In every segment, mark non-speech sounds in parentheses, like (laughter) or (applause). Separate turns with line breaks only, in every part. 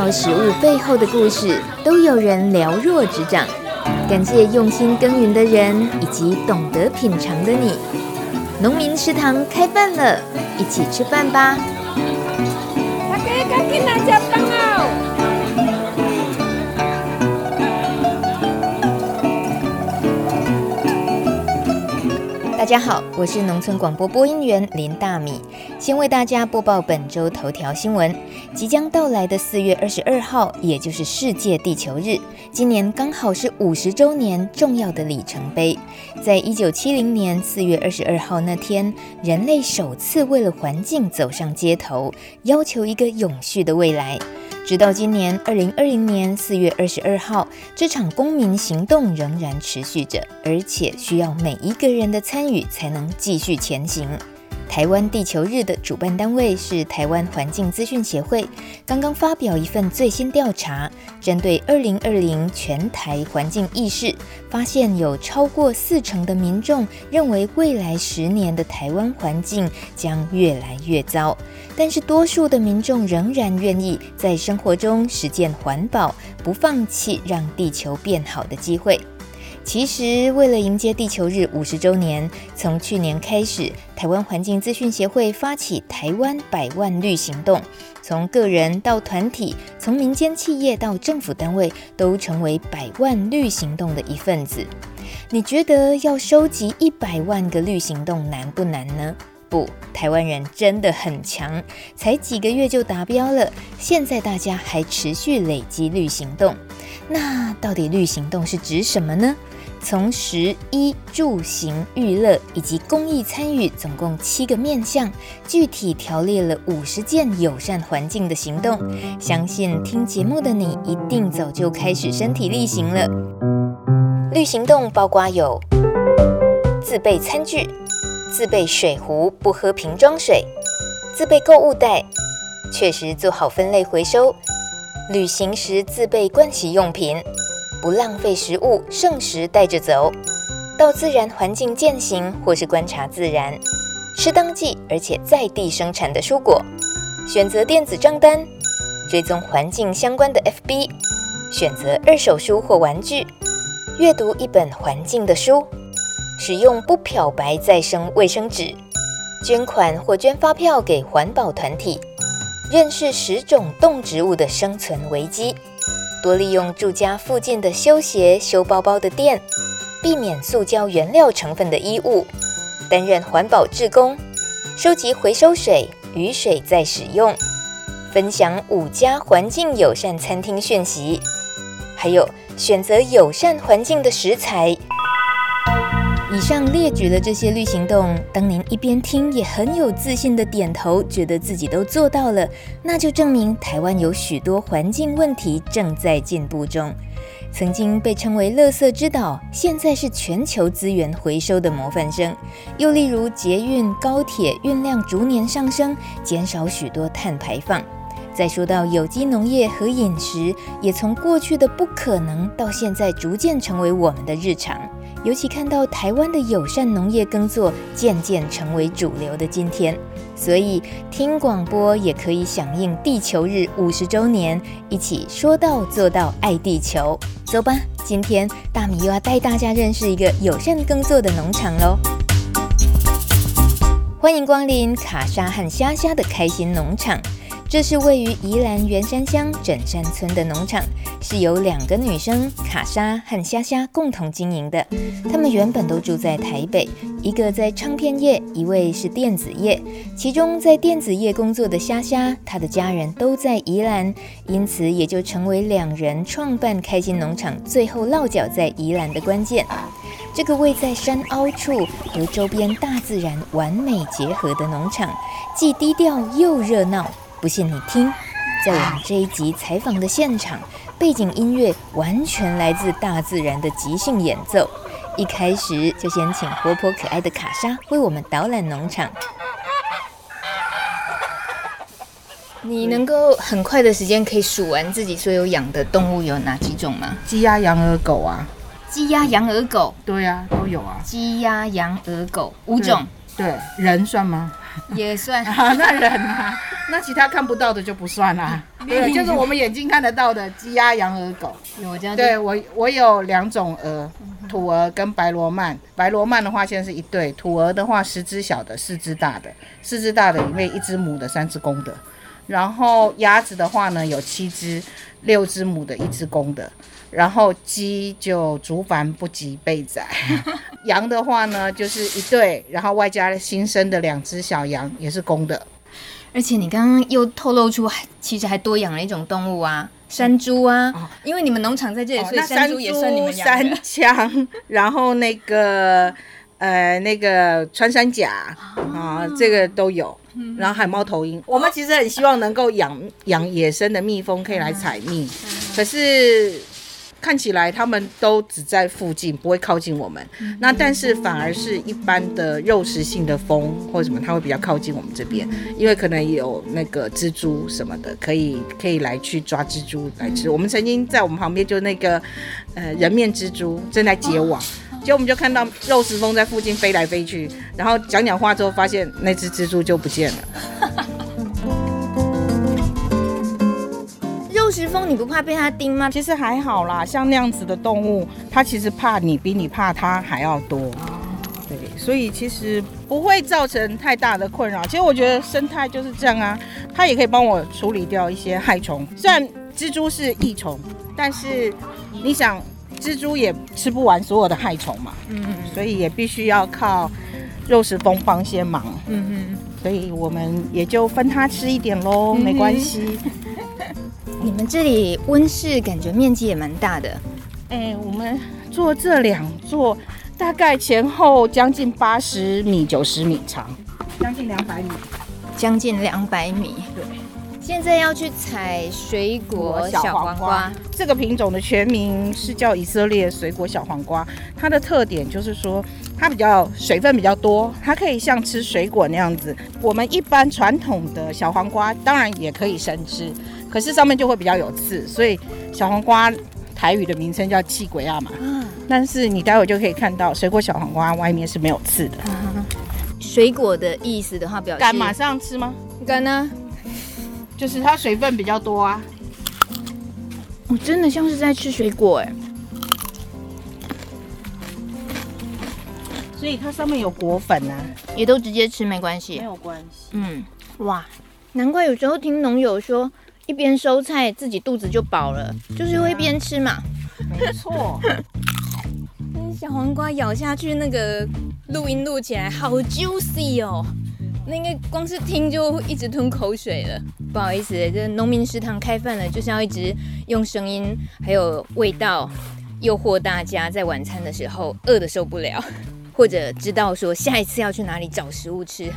到食物背后的故事，都有人了若指掌。感谢用心耕耘的人，以及懂得品尝的你。农民食堂开饭了，一起吃饭吧！大家好，我是农村广播播音员林大米，先为大家播报本周头条新闻。即将到来的四月二十二号，也就是世界地球日，今年刚好是五十周年重要的里程碑。在一九七零年四月二十二号那天，人类首次为了环境走上街头，要求一个永续的未来。直到今年二零二零年四月二十二号，这场公民行动仍然持续着，而且需要每一个人的参与才能继续前行。台湾地球日的主办单位是台湾环境资讯协会，刚刚发表一份最新调查，针对二零二零全台环境意识，发现有超过四成的民众认为未来十年的台湾环境将越来越糟，但是多数的民众仍然愿意在生活中实践环保，不放弃让地球变好的机会。其实，为了迎接地球日五十周年，从去年开始，台湾环境资讯协会发起“台湾百万绿行动”，从个人到团体，从民间企业到政府单位，都成为百万绿行动的一份子。你觉得要收集一百万个绿行动难不难呢？不，台湾人真的很强，才几个月就达标了。现在大家还持续累积绿行动，那到底绿行动是指什么呢？从食衣住行娱乐以及公益参与，总共七个面向，具体条列了五十件友善环境的行动。相信听节目的你一定早就开始身体力行了。绿行动包括有自备餐具、自备水壶不喝瓶装水、自备购物袋，确实做好分类回收；旅行时自备盥洗用品。不浪费食物，剩食带着走；到自然环境践行，或是观察自然；吃当季而且在地生产的蔬果；选择电子账单；追踪环境相关的 FB；选择二手书或玩具；阅读一本环境的书；使用不漂白再生卫生纸；捐款或捐发票给环保团体；认识十种动植物的生存危机。多利用住家附近的修鞋、修包包的店，避免塑胶原料成分的衣物，担任环保志工，收集回收水、雨水再使用，分享五家环境友善餐厅讯息，还有选择友善环境的食材。以上列举了这些绿行动，当您一边听也很有自信的点头，觉得自己都做到了，那就证明台湾有许多环境问题正在进步中。曾经被称为“垃圾之岛”，现在是全球资源回收的模范生。又例如捷运、高铁运量逐年上升，减少许多碳排放。再说到有机农业和饮食，也从过去的不可能，到现在逐渐成为我们的日常。尤其看到台湾的友善农业耕作渐渐成为主流的今天，所以听广播也可以响应地球日五十周年，一起说到做到爱地球。走吧，今天大米又要带大家认识一个友善耕作的农场喽！欢迎光临卡莎和虾虾的开心农场。这是位于宜兰员山乡枕山村的农场，是由两个女生卡莎和虾虾共同经营的。她们原本都住在台北，一个在唱片业，一位是电子业。其中在电子业工作的虾虾，她的家人都在宜兰，因此也就成为两人创办开心农场，最后落脚在宜兰的关键。这个位在山凹处和周边大自然完美结合的农场，既低调又热闹。不信你听，在我们这一集采访的现场，背景音乐完全来自大自然的即兴演奏。一开始就先请活泼可爱的卡莎为我们导览农场。你能够很快的时间可以数完自己所有养的动物有哪几种吗？
鸡、鸭、羊、鹅、狗啊。
鸡、鸭、羊、鹅、狗。
对呀、啊，都有啊。
鸡、鸭、羊、鹅、狗五种。
对，人算吗？(laughs)
也算
啊，那人啊，那其他看不到的就不算啦。(laughs) 对，就是我们眼睛看得到的鸡鸭羊鹅狗。
有这样。
对我，我有两种鹅，土鹅跟白罗曼。白罗曼的话，现在是一对；土鹅的话，十只小的，四只大的。四只大的里面一只母的，三只公的。然后鸭子的话呢，有七只，六只母的，一只公的。然后鸡就竹繁不及备宰，(laughs) 羊的话呢就是一对，然后外加新生的两只小羊也是公的。
而且你刚刚又透露出，其实还多养了一种动物啊，山猪啊，哦、因为你们农场在这里，哦、所以山猪也算你们养的。
山羌，然后那个呃那个穿山甲啊、哦，这个都有。然后还有猫头鹰，我们其实很希望能够养养野生的蜜蜂，可以来采蜜，可是。看起来他们都只在附近，不会靠近我们。那但是反而是一般的肉食性的蜂或者什么，它会比较靠近我们这边，因为可能有那个蜘蛛什么的，可以可以来去抓蜘蛛来吃。我们曾经在我们旁边就那个呃人面蜘蛛正在结网，结果我们就看到肉食蜂在附近飞来飞去，然后讲讲话之后发现那只蜘蛛就不见了。
肉食蜂，你不怕被它叮吗？
其实还好啦，像那样子的动物，它其实怕你比你怕它还要多。对，所以其实不会造成太大的困扰。其实我觉得生态就是这样啊，它也可以帮我处理掉一些害虫。虽然蜘蛛是益虫，但是你想，蜘蛛也吃不完所有的害虫嘛。嗯嗯。所以也必须要靠肉食蜂帮些忙。嗯嗯。所以我们也就分它吃一点喽，没关系。
你们这里温室感觉面积也蛮大的，
哎，我们做这两座，大概前后将近八十米、九十米长，将近两百米，
将近两百米。对，现在要去采水果小黄瓜，
这个品种的全名是叫以色列水果小黄瓜，它的特点就是说它比较水分比较多，它可以像吃水果那样子。我们一般传统的小黄瓜当然也可以生吃。可是上面就会比较有刺，所以小黄瓜台语的名称叫气鬼亚嘛。嗯。但是你待会就可以看到，水果小黄瓜外面是没有刺的。嗯、(laughs)
水果的意思的话，表示
敢马上吃吗？
敢呢，
就是它水分比较多啊。
我真的像是在吃水果哎。
所以它上面有果粉啊，
也都直接吃没关系。
没有关系。
嗯，哇，难怪有时候听农友说。一边收菜，自己肚子就饱了，就是会一边吃嘛。
没错，(laughs)
小黄瓜咬下去，那个录音录起来好 juicy 哦，那个光是听就一直吞口水了。不好意思，这农民食堂开饭了，就是要一直用声音还有味道诱惑大家，在晚餐的时候饿的受不了，或者知道说下一次要去哪里找食物吃。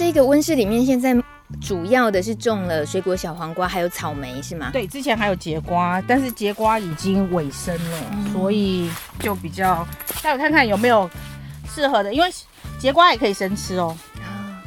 这个温室里面现在主要的是种了水果小黄瓜，还有草莓，是吗？
对，之前还有节瓜，但是节瓜已经尾声了，嗯、所以就比较，待会看看有没有适合的，因为节瓜也可以生吃哦。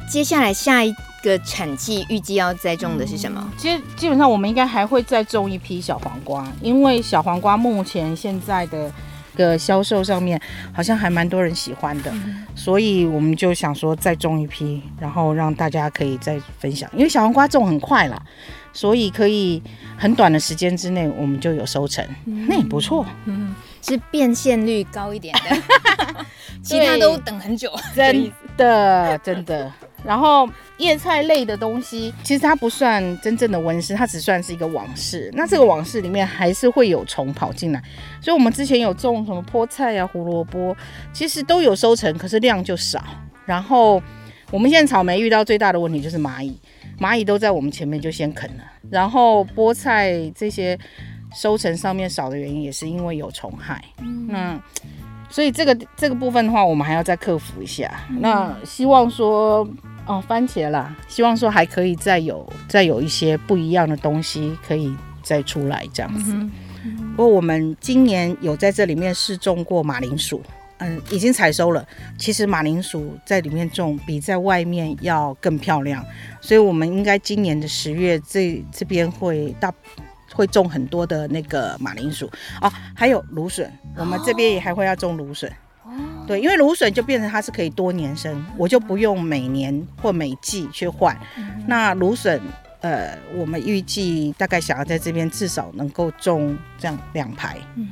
接下来下一个产季预计要栽种的是什么？
其实基本上我们应该还会再种一批小黄瓜，因为小黄瓜目前现在的。个销售上面好像还蛮多人喜欢的，嗯、所以我们就想说再种一批，然后让大家可以再分享。因为小黄瓜种很快啦，所以可以很短的时间之内我们就有收成，嗯、那也不错。
嗯，是变现率高一点的，(laughs) 其他都等很久，
真的真的。然后叶菜类的东西，其实它不算真正的温室，它只算是一个往事。那这个往事里面还是会有虫跑进来，所以我们之前有种什么菠菜啊、胡萝卜，其实都有收成，可是量就少。然后我们现在草莓遇到最大的问题就是蚂蚁，蚂蚁都在我们前面就先啃了。然后菠菜这些收成上面少的原因，也是因为有虫害。嗯。那所以这个这个部分的话，我们还要再克服一下。那希望说。哦，番茄啦，希望说还可以再有再有一些不一样的东西可以再出来这样子。嗯嗯、不过我们今年有在这里面试种过马铃薯，嗯，已经采收了。其实马铃薯在里面种比在外面要更漂亮，所以我们应该今年的十月这这边会大会种很多的那个马铃薯哦，还有芦笋，我们这边也还会要种芦笋。哦对，因为芦笋就变成它是可以多年生，我就不用每年或每季去换。嗯、那芦笋，呃，我们预计大概想要在这边至少能够种这样两排。嗯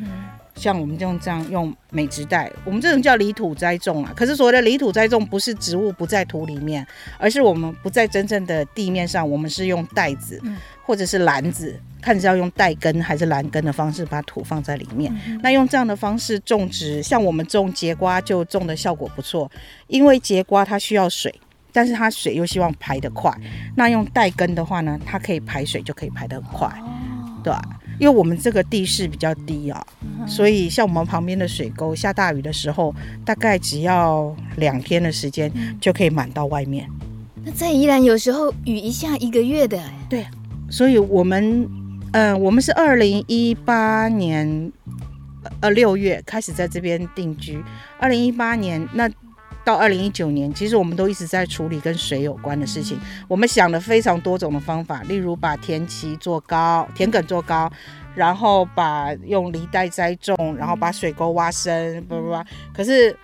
像我们这种这样用美植袋，我们这种叫离土栽种啊。可是所谓的离土栽种，不是植物不在土里面，而是我们不在真正的地面上，我们是用袋子或者是篮子，看是要用袋根还是篮根的方式把土放在里面。那用这样的方式种植，像我们种节瓜就种的效果不错，因为节瓜它需要水，但是它水又希望排得快。那用带根的话呢，它可以排水就可以排得很快，对吧？因为我们这个地势比较低啊，所以像我们旁边的水沟，下大雨的时候，大概只要两天的时间就可以满到外面。
那在宜兰有时候雨一下一个月的，
对，所以我们，嗯、呃，我们是二零一八年呃六月开始在这边定居，二零一八年那。到二零一九年，其实我们都一直在处理跟水有关的事情。我们想了非常多种的方法，例如把田畦做高，田埂做高，然后把用犁袋栽种，然后把水沟挖深，不不不，可是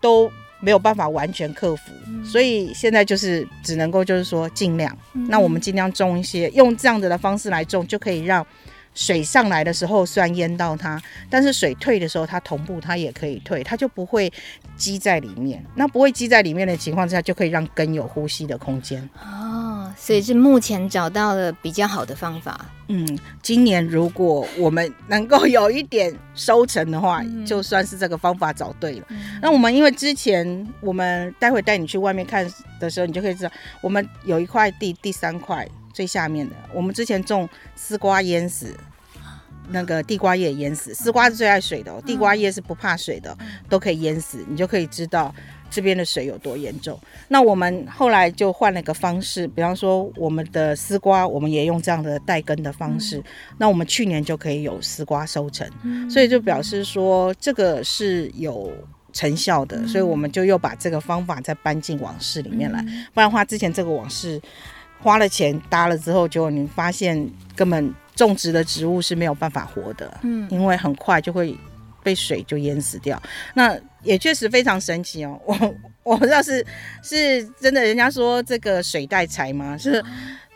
都没有办法完全克服。所以现在就是只能够就是说尽量，那我们尽量种一些，用这样子的方式来种，就可以让。水上来的时候虽然淹到它，但是水退的时候它同步它也可以退，它就不会积在里面。那不会积在里面的情况之下，就可以让根有呼吸的空间。
哦，所以是目前找到了比较好的方法。
嗯，今年如果我们能够有一点收成的话，嗯、就算是这个方法找对了。嗯、那我们因为之前我们待会带你去外面看的时候，你就可以知道，我们有一块地，第三块。最下面的，我们之前种丝瓜淹死，那个地瓜叶淹死。丝瓜是最爱水的，地瓜叶是不怕水的，都可以淹死。你就可以知道这边的水有多严重。那我们后来就换了一个方式，比方说我们的丝瓜，我们也用这样的带根的方式。那我们去年就可以有丝瓜收成，所以就表示说这个是有成效的。所以我们就又把这个方法再搬进网室里面来，不然的话，之前这个网室。花了钱搭了之后，结果你发现根本种植的植物是没有办法活的，嗯，因为很快就会被水就淹死掉。那也确实非常神奇哦，(laughs) 我我不知道是是真的，人家说这个水带财吗？是，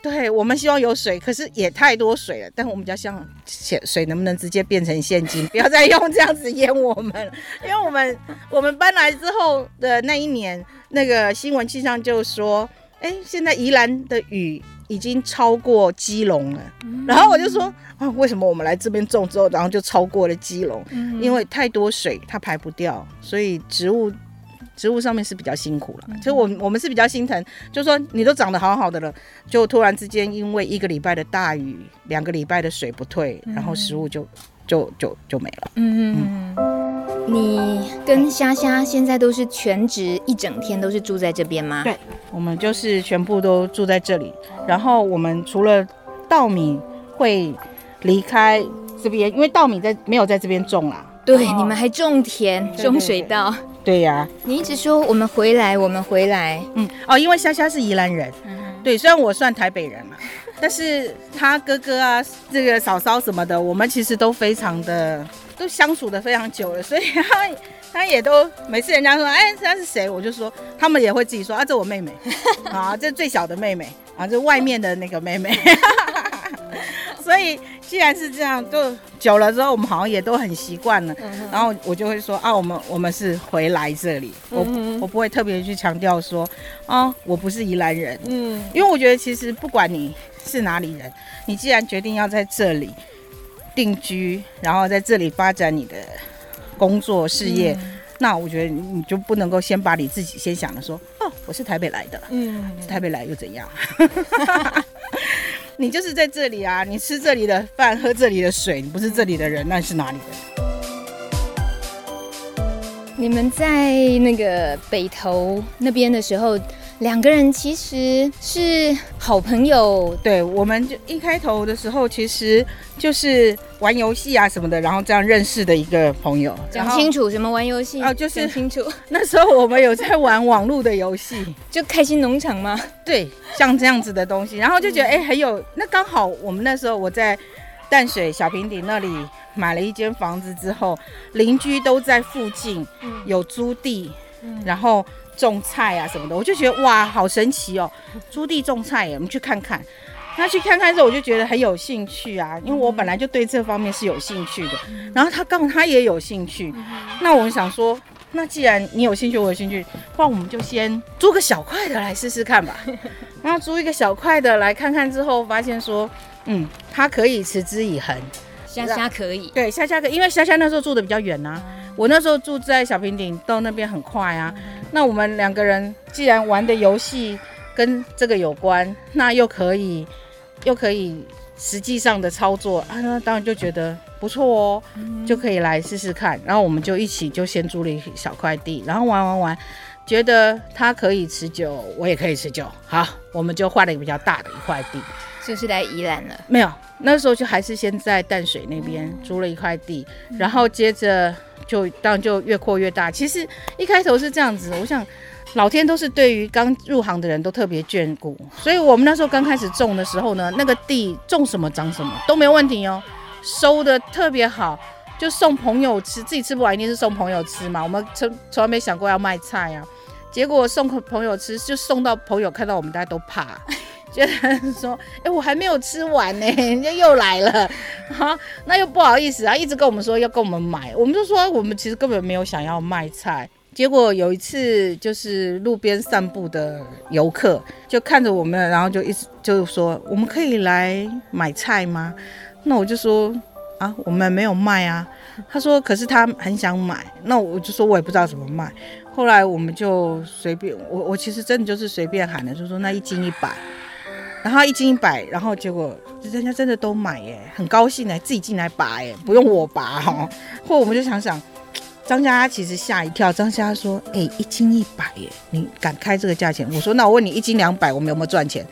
对，我们希望有水，可是也太多水了。但我们比较想水能不能直接变成现金，不要再用这样子淹我们，因为我们我们搬来之后的那一年，那个新闻气象就说。哎，现在宜兰的雨已经超过基隆了，嗯、然后我就说啊，为什么我们来这边种之后，然后就超过了基隆？嗯、因为太多水，它排不掉，所以植物植物上面是比较辛苦了。嗯、所以我我们是比较心疼，就是说你都长得好好的了，就突然之间因为一个礼拜的大雨，两个礼拜的水不退，然后食物就就就就，就没了。嗯嗯。嗯
你跟虾虾现在都是全职，一整天都是住在这边吗？
对，我们就是全部都住在这里。然后我们除了稻米会离开这边，因为稻米在没有在这边种啦。
对，你们还种田、种水稻。
对呀。
你一直说我们回来，我们回来。
嗯哦，因为虾虾是宜兰人。嗯。对，虽然我算台北人嘛，但是他哥哥啊，这个嫂嫂什么的，我们其实都非常的。都相处的非常久了，所以他他也都每次人家说，哎，他是谁？我就说，他们也会自己说啊，这我妹妹 (laughs) 啊，这最小的妹妹啊，这外面的那个妹妹。所以既然是这样，就久了之后，我们好像也都很习惯了。然后我就会说啊，我们我们是回来这里，我我不会特别去强调说啊，我不是宜兰人，嗯，因为我觉得其实不管你是哪里人，你既然决定要在这里。定居，然后在这里发展你的工作事业，嗯、那我觉得你就不能够先把你自己先想着说，哦，我是台北来的，嗯，台北来又怎样？(laughs) 你就是在这里啊，你吃这里的饭，喝这里的水，你不是这里的人，那你是哪里的？
你们在那个北投那边的时候。两个人其实是好朋友，
对，我们就一开头的时候，其实就是玩游戏啊什么的，然后这样认识的一个朋友。
讲清楚什么玩游戏
啊？就是
清楚。(laughs)
那时候我们有在玩网络的游戏，(laughs)
就开心农场吗？
对，像这样子的东西，然后就觉得哎、欸、很有。那刚好我们那时候我在淡水小平顶那里买了一间房子之后，邻居都在附近有租地，然后种菜啊什么的，我就觉得哇，好神奇哦，(laughs) 租地种菜耶，我们去看看。他去看看之后，我就觉得很有兴趣啊，因为我本来就对这方面是有兴趣的。然后他刚好他也有兴趣，那我们想说，那既然你有兴趣，我有兴趣，不然我们就先租个小块的来试试看吧。(laughs) 然后租一个小块的来看看之后，发现说，嗯，他可以持之以恒。
虾虾可以，
对，虾虾可以，因为虾虾那时候住的比较远啊，我那时候住在小平顶，到那边很快啊。那我们两个人既然玩的游戏跟这个有关，那又可以。又可以实际上的操作啊，那当然就觉得不错哦，嗯、就可以来试试看。然后我们就一起就先租了一小块地，然后玩玩玩，觉得它可以持久，我也可以持久。好，我们就换了一个比较大的一块地，
就是来宜兰了。
没有，那时候就还是先在淡水那边租了一块地，嗯、然后接着就当然就越扩越大。其实一开头是这样子，我想。老天都是对于刚入行的人都特别眷顾，所以我们那时候刚开始种的时候呢，那个地种什么长什么都没有问题哦，收的特别好，就送朋友吃，自己吃不完一定是送朋友吃嘛。我们从从来没想过要卖菜啊，结果送朋友吃，就送到朋友看到我们大家都怕，觉得说，哎，我还没有吃完呢，(laughs) 人家又来了，(laughs) 哈，那又不好意思啊，一直跟我们说要跟我们买，我们就说我们其实根本没有想要卖菜。结果有一次，就是路边散步的游客就看着我们，然后就一直就说：“我们可以来买菜吗？”那我就说：“啊，我们没有卖啊。”他说：“可是他很想买。”那我就说：“我也不知道怎么卖。”后来我们就随便，我我其实真的就是随便喊的，就说那一斤一百，然后一斤一百，然后结果人家真的都买耶，很高兴呢，自己进来拔耶，不用我拔哈。或我们就想想。张家其实吓一跳，张家说：“哎、一斤一百耶，你敢开这个价钱？”我说：“那我问你，一斤两百，我们有没有赚钱？”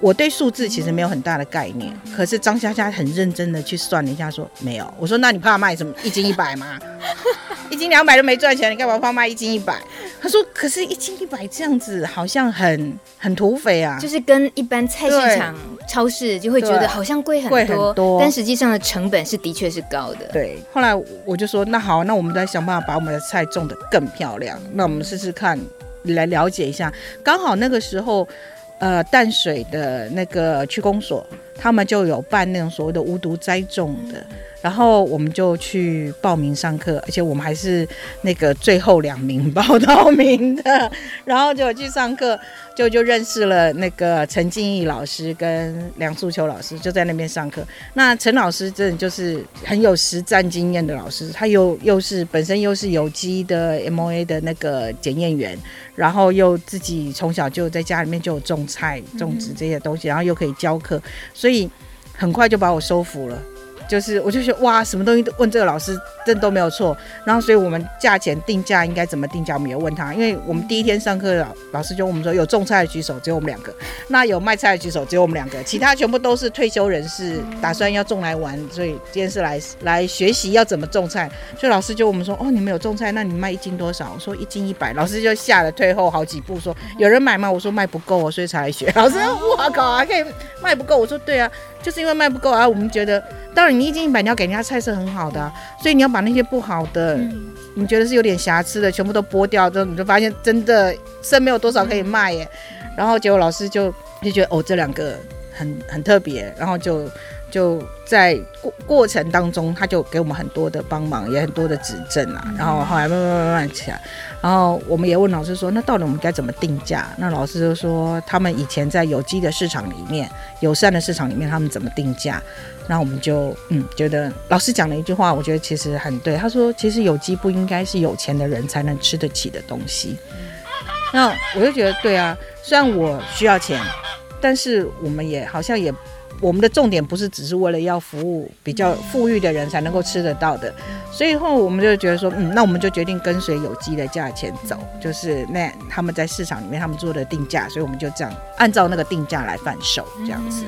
我对数字其实没有很大的概念，可是张佳佳很认真的去算了一下，说：“没有。”我说：“那你怕卖什么？(laughs) 一斤一百吗？(laughs) 一斤两百都没赚钱，你干嘛怕卖一斤一百？”他说：“可是，一斤一百这样子好像很很土匪啊，
就是跟一般菜市场、超市就会觉得好像贵很多，贵很多，但实际上的成本是的确是高的。”
对。后来我就说：“那好，那我们再想办法把我们的菜种得更漂亮。那我们试试看，来了解一下。刚好那个时候，呃，淡水的那个区公所，他们就有办那种所谓的无毒栽种的。”然后我们就去报名上课，而且我们还是那个最后两名报到名的，然后就去上课，就就认识了那个陈静义老师跟梁素秋老师，就在那边上课。那陈老师真的就是很有实战经验的老师，他又又是本身又是有机的 MOA 的那个检验员，然后又自己从小就在家里面就有种菜、种植这些东西，然后又可以教课，所以所以很快就把我收服了。就是，我就觉得哇，什么东西都问这个老师，真都没有错。然后，所以我们价钱定价应该怎么定价，我们也问他。因为我们第一天上课，老老师就问我们说，有种菜的举手，只有我们两个；那有卖菜的举手，只有我们两个。其他全部都是退休人士，打算要种来玩，所以今天是来来学习要怎么种菜。所以老师就我们说，哦，你们有种菜，那你卖一斤多少？我说一斤一百。老师就吓得退后好几步，说有人买吗？我说卖不够哦，所以才来学。老师，我靠，还可以卖不够？我说对啊，就是因为卖不够啊，我们觉得。当然，你一斤一百，你要给人家菜是很好的，啊，所以你要把那些不好的，嗯、你觉得是有点瑕疵的，全部都剥掉，之后你就发现真的剩没有多少可以卖耶。嗯、然后结果老师就就觉得哦，这两个很很特别，然后就就在过过程当中，他就给我们很多的帮忙，也很多的指正啊。然后后来慢慢慢慢起来，然后我们也问老师说，那到底我们该怎么定价？那老师就说，他们以前在有机的市场里面，友善的市场里面，他们怎么定价？那我们就嗯，觉得老师讲了一句话，我觉得其实很对。他说，其实有机不应该是有钱的人才能吃得起的东西。那我就觉得对啊，虽然我需要钱，但是我们也好像也，我们的重点不是只是为了要服务比较富裕的人才能够吃得到的。所以后我们就觉得说，嗯，那我们就决定跟随有机的价钱走，就是那他们在市场里面他们做的定价，所以我们就这样按照那个定价来贩售，这样子。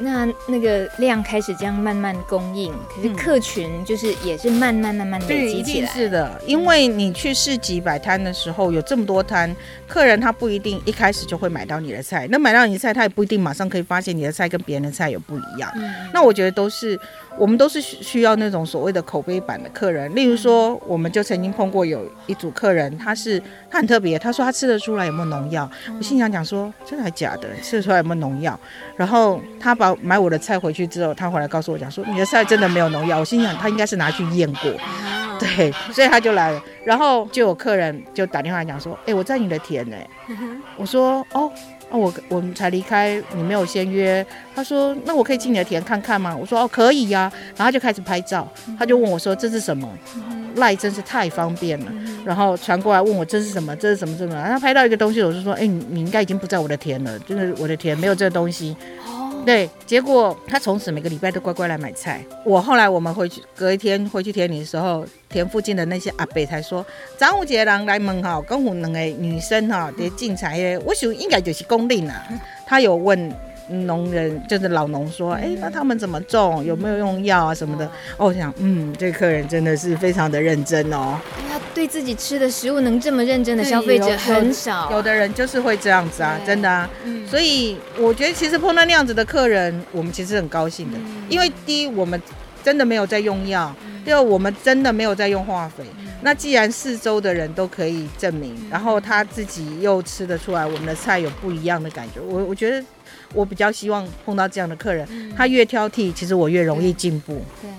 那那个量开始这样慢慢供应，可是客群就是也是慢慢慢慢累积起来。
是的，因为你去市集摆摊的时候，有这么多摊，客人他不一定一开始就会买到你的菜，那买到你的菜，他也不一定马上可以发现你的菜跟别人的菜有不一样。嗯、那我觉得都是我们都是需要那种所谓的口碑版的客人。例如说，我们就曾经碰过有一组客人，他是他很特别，他说他吃得出来有没有农药。我心想讲说，真的还假的？吃得出来有没有农药？然后他把买我的菜回去之后，他回来告诉我讲说，你的菜真的没有农药。我心想他应该是拿去验过，对，所以他就来了。然后就有客人就打电话讲说，哎，我在你的田呢。我说哦。哦，我我们才离开，你没有先约。他说：“那我可以进你的田看看吗？”我说：“哦，可以呀。”然后他就开始拍照，他就问我说：“这是什么？”赖真是太方便了。然后传过来问我：“这是什么？这是什么？什么？”他拍到一个东西，我就说：“哎，你你应该已经不在我的田了，就是我的田没有这个东西。”对，结果他从此每个礼拜都乖乖来买菜。我后来我们回去隔一天回去田里的时候，田附近的那些阿伯才说，张武杰人来问哈，跟我两个女生哈在进菜的，我想应该就是公龄啊。他有问农人，就是老农说，哎，那他们怎么种，有没有用药啊什么的？哦，我想，嗯，这个客人真的是非常的认真哦。
他对自己吃的食物能这么认真的消费者很少，
有，有的人就是会这样子啊，真的啊。所以我觉得其实碰到那样子的客人，我们其实很高兴的，因为第一我们真的没有在用药，第二我们真的没有在用化肥。那既然四周的人都可以证明，然后他自己又吃得出来我们的菜有不一样的感觉，我我觉得我比较希望碰到这样的客人，他越挑剔，其实我越容易进步。
对，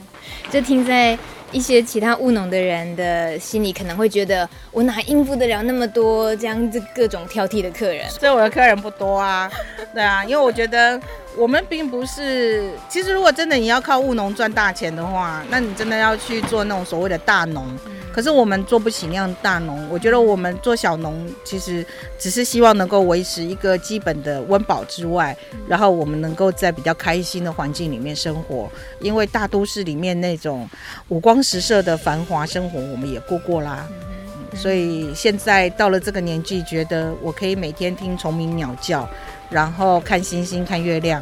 就听在。一些其他务农的人的心里可能会觉得，我哪应付得了那么多这样子各种挑剔的客人？
所以我的客人不多啊，对啊，因为我觉得。我们并不是，其实如果真的你要靠务农赚大钱的话，那你真的要去做那种所谓的大农。可是我们做不起那样大农。我觉得我们做小农，其实只是希望能够维持一个基本的温饱之外，然后我们能够在比较开心的环境里面生活。因为大都市里面那种五光十色的繁华生活，我们也过过啦。所以现在到了这个年纪，觉得我可以每天听虫鸣鸟叫。然后看星星看月亮，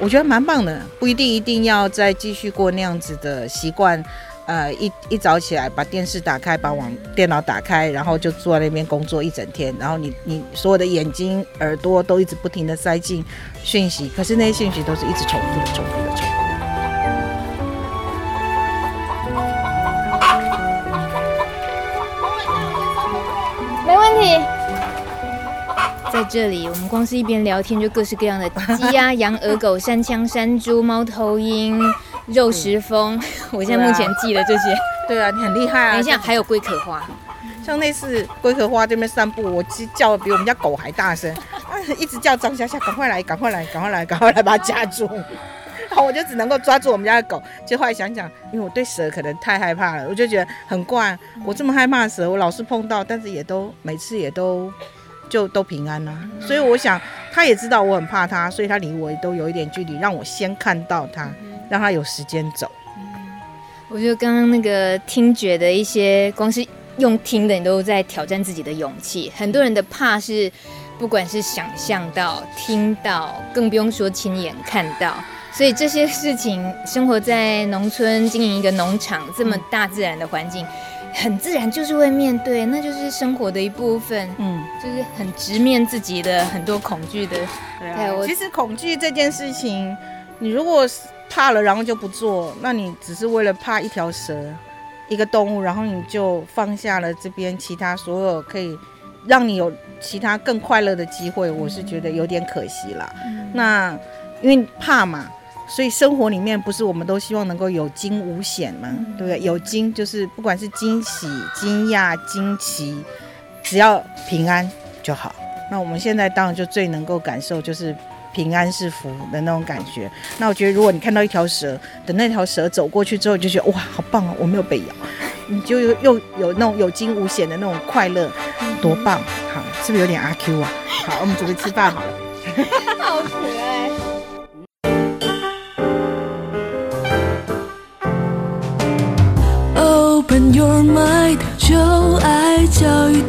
我觉得蛮棒的。不一定一定要再继续过那样子的习惯，呃，一一早起来把电视打开，把网电脑打开，然后就坐在那边工作一整天。然后你你所有的眼睛耳朵都一直不停地塞进讯息，可是那些讯息都是一直重复的、重复的、重复的。
没问题。在这里，我们光是一边聊天，就各式各样的鸡鸭、羊、鹅、狗、山羌、山猪、猫头鹰、肉食蜂。我现在目前记得这些。
对啊，你很厉害啊！
等一下，还有龟壳花，
像那次龟壳花这边散步，我叫的比我们家狗还大声，一直叫张夏夏，赶快来，赶快来，赶快来，赶快来把它夹住。然后我就只能够抓住我们家的狗。就后来想想，因为我对蛇可能太害怕了，我就觉得很怪。我这么害怕蛇，我老是碰到，但是也都每次也都。就都平安了，啊，所以我想他也知道我很怕他，所以他离我也都有一点距离，让我先看到他，让他有时间走。
我觉得刚刚那个听觉的一些，光是用听的，你都在挑战自己的勇气。很多人的怕是，不管是想象到、听到，更不用说亲眼看到。所以这些事情，生活在农村，经营一个农场，这么大自然的环境。很自然就是会面对，那就是生活的一部分。嗯，就是很直面自己的很多恐惧的。
对啊，我其实恐惧这件事情，你如果怕了，然后就不做，那你只是为了怕一条蛇，一个动物，然后你就放下了这边其他所有可以让你有其他更快乐的机会，我是觉得有点可惜啦。嗯，那因为怕嘛。所以生活里面不是我们都希望能够有惊无险吗？对不对？有惊就是不管是惊喜、惊讶、惊奇，只要平安就好。那我们现在当然就最能够感受就是平安是福的那种感觉。那我觉得如果你看到一条蛇，等那条蛇走过去之后，就觉得哇，好棒啊，我没有被咬，你就又又有那种有惊无险的那种快乐，多棒！好，是不是有点阿 Q 啊？好，我们准备吃饭好了。
好可爱。
Open your mind，就爱教育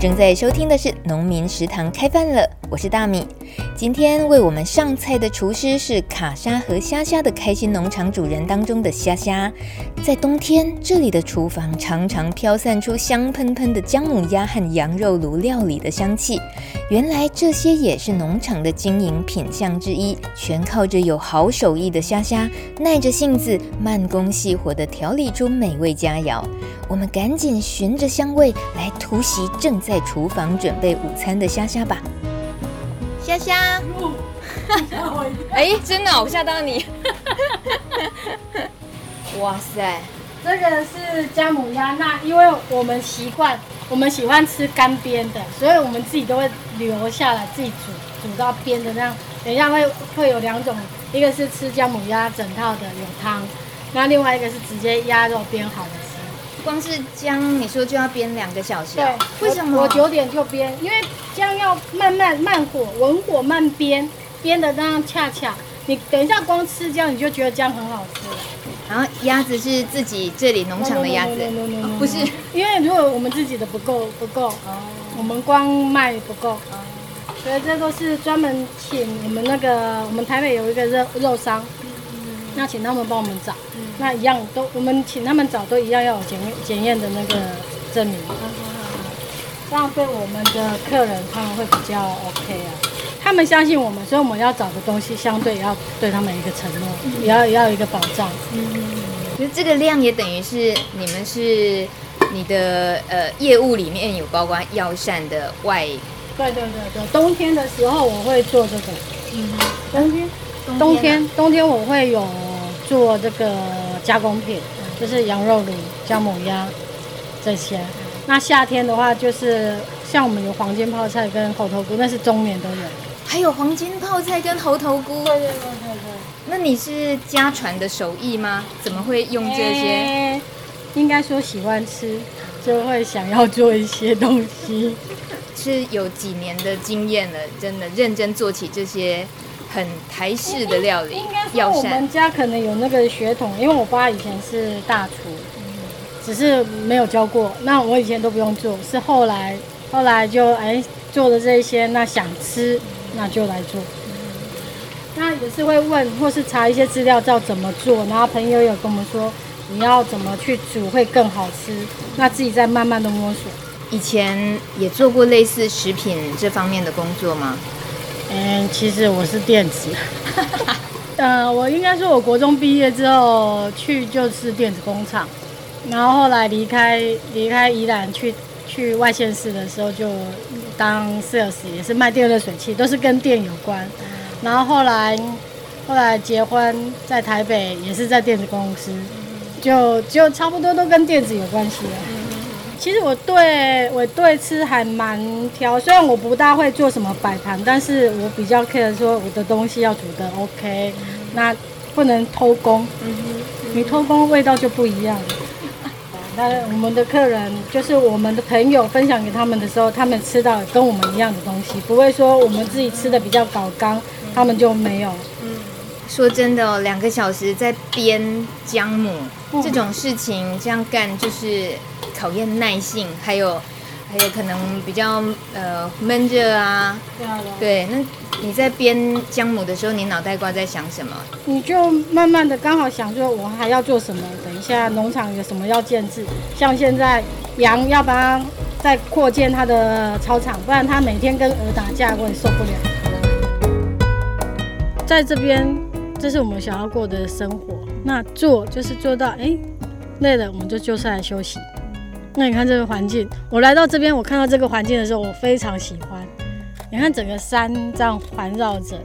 正在收听的是《农民食堂》开饭了，我是大米。今天为我们上菜的厨师是卡莎和虾虾的开心农场主人当中的虾虾。在冬天，这里的厨房常常飘散出香喷喷的姜母鸭和羊肉炉料理的香气。原来这些也是农场的经营品项之一，全靠着有好手艺的虾虾，耐着性子，慢工细活地调理出美味佳肴。我们赶紧循着香味来突袭正在厨房准备午餐的虾虾吧。虾虾，哎，真的，我吓到你！(laughs) 哇塞，
这个是姜母鸭，那因为我们习惯，我们喜欢吃干煸的，所以我们自己都会留下来自己煮，煮到煸的那样。等一下会会有两种，一个是吃姜母鸭整套的有汤，那另外一个是直接鸭肉煸好的。
光是姜，你说就要煸两个小时？
对，
为什么？
我九点就煸，因为姜要慢慢慢火，文火慢煸，煸的那样恰恰。你等一下光吃姜，你就觉得姜很好吃了。
然后鸭子是自己这里农场的鸭子，不是？
因为如果我们自己的不够不够，哦，我们光卖不够，哦，所以这都是专门请我们那个我们台北有一个肉肉商。那请他们帮我们找，嗯、那一样都我们请他们找都一样要有检验检验的那个证明，这样对我们的客人他们会比较 OK 啊。他们相信我们，所以我们要找的东西相对也要对他们一个承诺，嗯、也要也要一个保障。嗯，
其实这个量也等于是你们是你的呃业务里面有包括药膳的外。
对对对对，冬天的时候我会做这个。嗯，冬天冬天冬天我会有。做这个加工品，就是羊肉炉、姜母鸭这些。那夏天的话，就是像我们有黄金泡菜跟猴头菇，那是中年都有。
还有黄金泡菜跟猴头菇。
对对对对对。
那你是家传的手艺吗？怎么会用这些？
欸、应该说喜欢吃，就会想要做一些东西。(laughs)
是有几年的经验了，真的认真做起这些。很台式的料理，
要我们家可能有那个血统，因为我爸以前是大厨，只是没有教过。那我以前都不用做，是后来后来就哎做的这一些，那想吃那就来做。那也是会问或是查一些资料，知道怎么做。然后朋友有跟我们说，你要怎么去煮会更好吃，那自己再慢慢的摸索。
以前也做过类似食品这方面的工作吗？
嗯，其实我是电子，(laughs) 呃，我应该说，我国中毕业之后去就是电子工厂，然后后来离开离开宜兰去去外县市的时候就当 sales，也是卖电热水器，都是跟电有关。然后后来后来结婚在台北，也是在电子公司，就就差不多都跟电子有关系了。其实我对我对吃还蛮挑，虽然我不大会做什么摆盘，但是我比较 care 说我的东西要煮的 OK，那不能偷工，你偷工味道就不一样。那我们的客人就是我们的朋友分享给他们的时候，他们吃到跟我们一样的东西，不会说我们自己吃的比较搞刚，他们就没有。
说真的哦，两个小时在煸姜母这种事情这样干就是。考验耐性，还有还有可能比较呃闷热啊。对，那你在编姜母的时候，你脑袋瓜在想什么？
你就慢慢的刚好想说，我还要做什么？等一下农场有什么要建置？像现在羊要把它再扩建它的操场，不然它每天跟鹅打架，我也受不了。在这边，这是我们想要过的生活。那做就是做到，哎，累了我们就就下来休息。那你看这个环境，我来到这边，我看到这个环境的时候，我非常喜欢。你看整个山这样环绕着，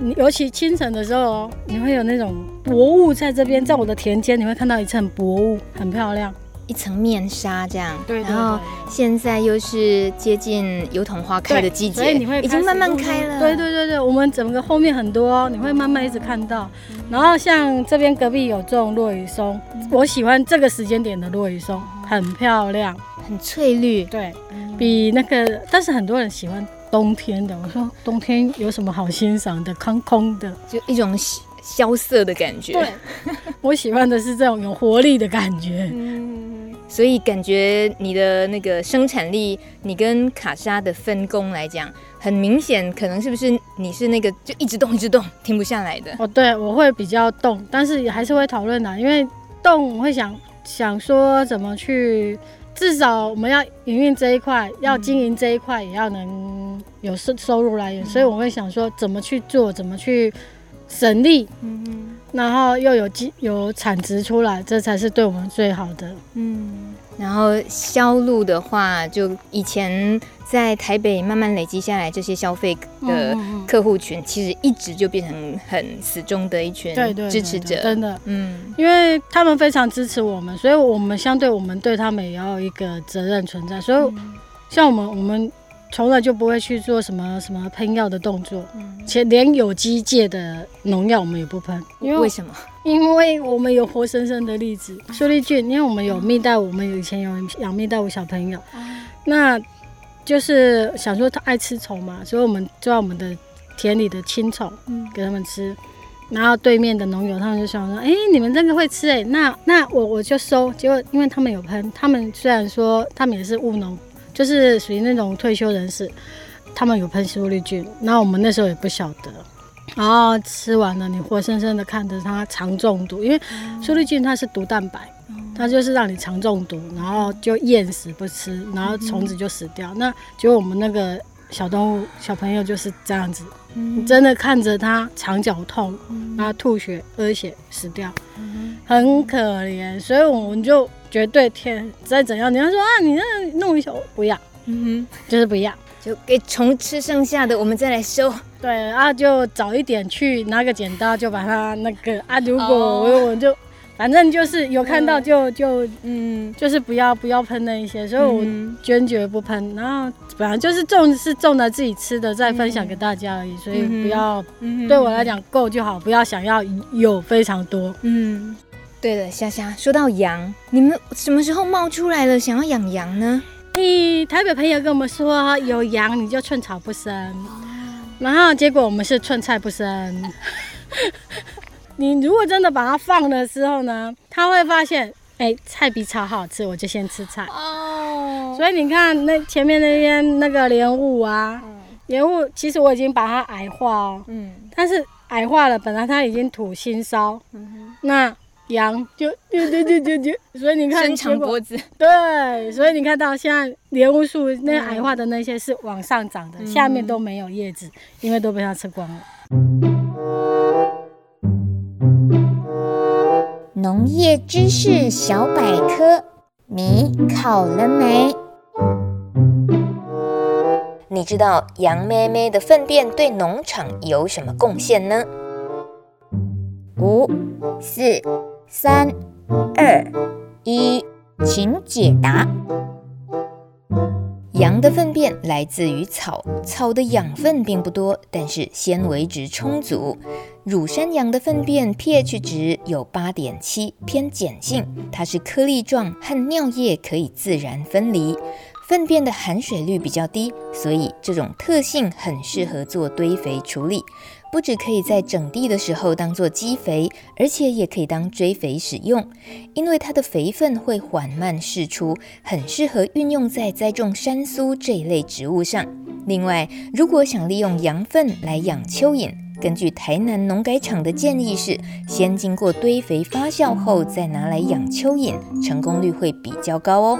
你尤其清晨的时候，你会有那种薄雾在这边，在我的田间，你会看到一层薄雾，很漂亮。
一层面纱这样，
对，对，对，
然后现在又是接近油桐花开的季节，
所以你会
已经慢慢开了。
对对对对，我们整个后面很多，你会慢慢一直看到。然后像这边隔壁有种落羽松，我喜欢这个时间点的落羽松，很漂亮，
很翠绿。
对，比那个，但是很多人喜欢冬天的。我说冬天有什么好欣赏的？空空的，
就一种萧瑟的感觉。
对，(laughs) 我喜欢的是这种有活力的感觉。
嗯所以感觉你的那个生产力，你跟卡莎的分工来讲，很明显，可能是不是你是那个就一直动一直动停不下来的？
哦，对，我会比较动，但是也还是会讨论的，因为动我会想想说怎么去，至少我们要营运这一块，要经营这一块，也要能有收收入来源，嗯、所以我会想说怎么去做，怎么去省力。嗯嗯然后又有机有产值出来，这才是对我们最好的。
嗯，然后销路的话，就以前在台北慢慢累积下来，这些消费的客户群，其实一直就变成很死忠的一群支持者。
真的，嗯，因为他们非常支持我们，所以我们相对我们对他们也要一个责任存在。所以，像我们我们。从来就不会去做什么什么喷药的动作，且连有机界的农药我们也不喷。因为
为什么？
因为我们有活生生的例子，苏力菌。因为我们有蜜袋鼯，我们以前有养蜜袋鼯小朋友，那就是想说他爱吃虫嘛，所以我们就在我们的田里的青虫给他们吃。然后对面的农友他们就想说，哎，你们真的会吃哎，那那我我就收。结果因为他们有喷，他们虽然说他们也是务农。就是属于那种退休人士，他们有喷苏力菌，那我们那时候也不晓得，然后吃完了，你活生生的看着它肠中毒，因为苏力菌它是毒蛋白，它就是让你肠中毒，然后就厌食不吃，然后虫子就死掉。那结果我们那个小动物小朋友就是这样子，你真的看着它肠绞痛，然后吐血、喝血死掉，很可怜，所以我们就。绝对天再怎样，你要说啊，你那弄一下，不要，嗯哼，就是不要，
就给虫吃剩下的，我们再来收。
对啊，就早一点去拿个剪刀，就把它那个啊，如果我我就反正就是有看到就就嗯，就是不要不要喷那一些，所以我坚决不喷。然后本来就是种是种的自己吃的，再分享给大家而已，所以不要对我来讲够就好，不要想要有非常多，嗯。
对了，虾虾，说到羊，你们什么时候冒出来了想要养羊呢？
你台北朋友跟我们说有羊你就寸草不生，然后结果我们是寸菜不生。你如果真的把它放的时候呢，他会发现，哎，菜比草好吃，我就先吃菜。哦。所以你看那前面那边那个莲雾啊，莲雾其实我已经把它矮化哦，嗯，但是矮化了，本来它已经土腥骚，嗯哼，那。羊就就就就就就，(laughs) 所以你看
伸长脖子，
对，所以你看到现在莲雾树那矮化的那些是往上长的，嗯、下面都没有叶子，因为都被它吃光了。
农业知识小百科，你考了没？你知道羊咩咩的粪便对农场有什么贡献呢？五、四。三、二、一，请解答。羊的粪便来自于草，草的养分并不多，但是纤维质充足。乳山羊的粪便 pH 值有八点七，偏碱性，它是颗粒状，和尿液可以自然分离。粪便的含水率比较低，所以这种特性很适合做堆肥处理。不只可以在整地的时候当做基肥，而且也可以当追肥使用，因为它的肥分会缓慢释出，很适合运用在栽种山苏这一类植物上。另外，如果想利用羊粪来养蚯蚓，根据台南农改场的建议是，先经过堆肥发酵后再拿来养蚯蚓，成功率会比较高哦。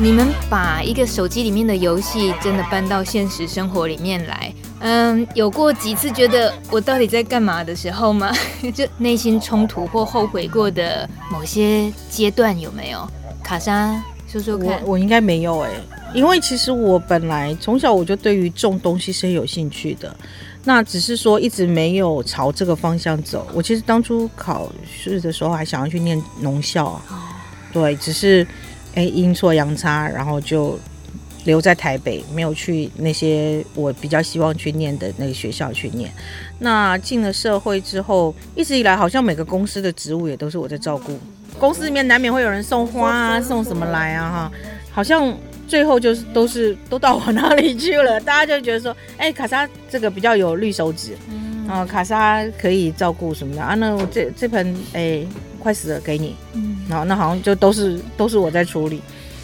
你们把一个手机里面的游戏真的搬到现实生活里面来，嗯，有过几次觉得我到底在干嘛的时候吗？(laughs) 就内心冲突或后悔过的某些阶段有没有？卡莎说说看。
我我应该没有哎，因为其实我本来从小我就对于种东西是很有兴趣的，那只是说一直没有朝这个方向走。我其实当初考试的时候还想要去念农校啊，对，只是。哎，阴错阳差，然后就留在台北，没有去那些我比较希望去念的那个学校去念。那进了社会之后，一直以来好像每个公司的职务也都是我在照顾。公司里面难免会有人送花啊，送什么来啊，哈，好像最后就是都是都到我那里去了。(laughs) 大家就觉得说，哎，卡莎这个比较有绿手指，然后卡莎可以照顾什么的。啊？那我这这盆哎快死了，给你，嗯，然后那好像就都是都是我在处理。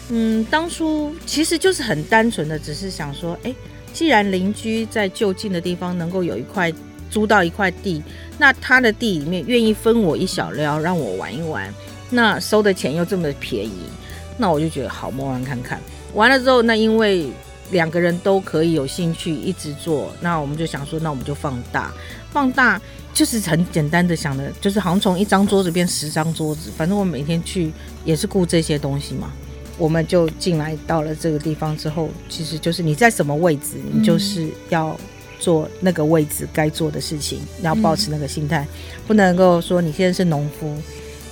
嗯，当初其实就是很单纯的，只是想说，哎，既然邻居在就近的地方能够有一块租到一块地，那他的地里面愿意分我一小料让我玩一玩，那收的钱又这么便宜，那我就觉得好，摸完看看。完了之后，那因为两个人都可以有兴趣一直做，那我们就想说，那我们就放大，放大就是很简单的想的，就是好像从一张桌子变十张桌子，反正我每天去也是顾这些东西嘛。我们就进来到了这个地方之后，其实就是你在什么位置，你就是要做那个位置该做的事情，要保持那个心态，不能够说你现在是农夫。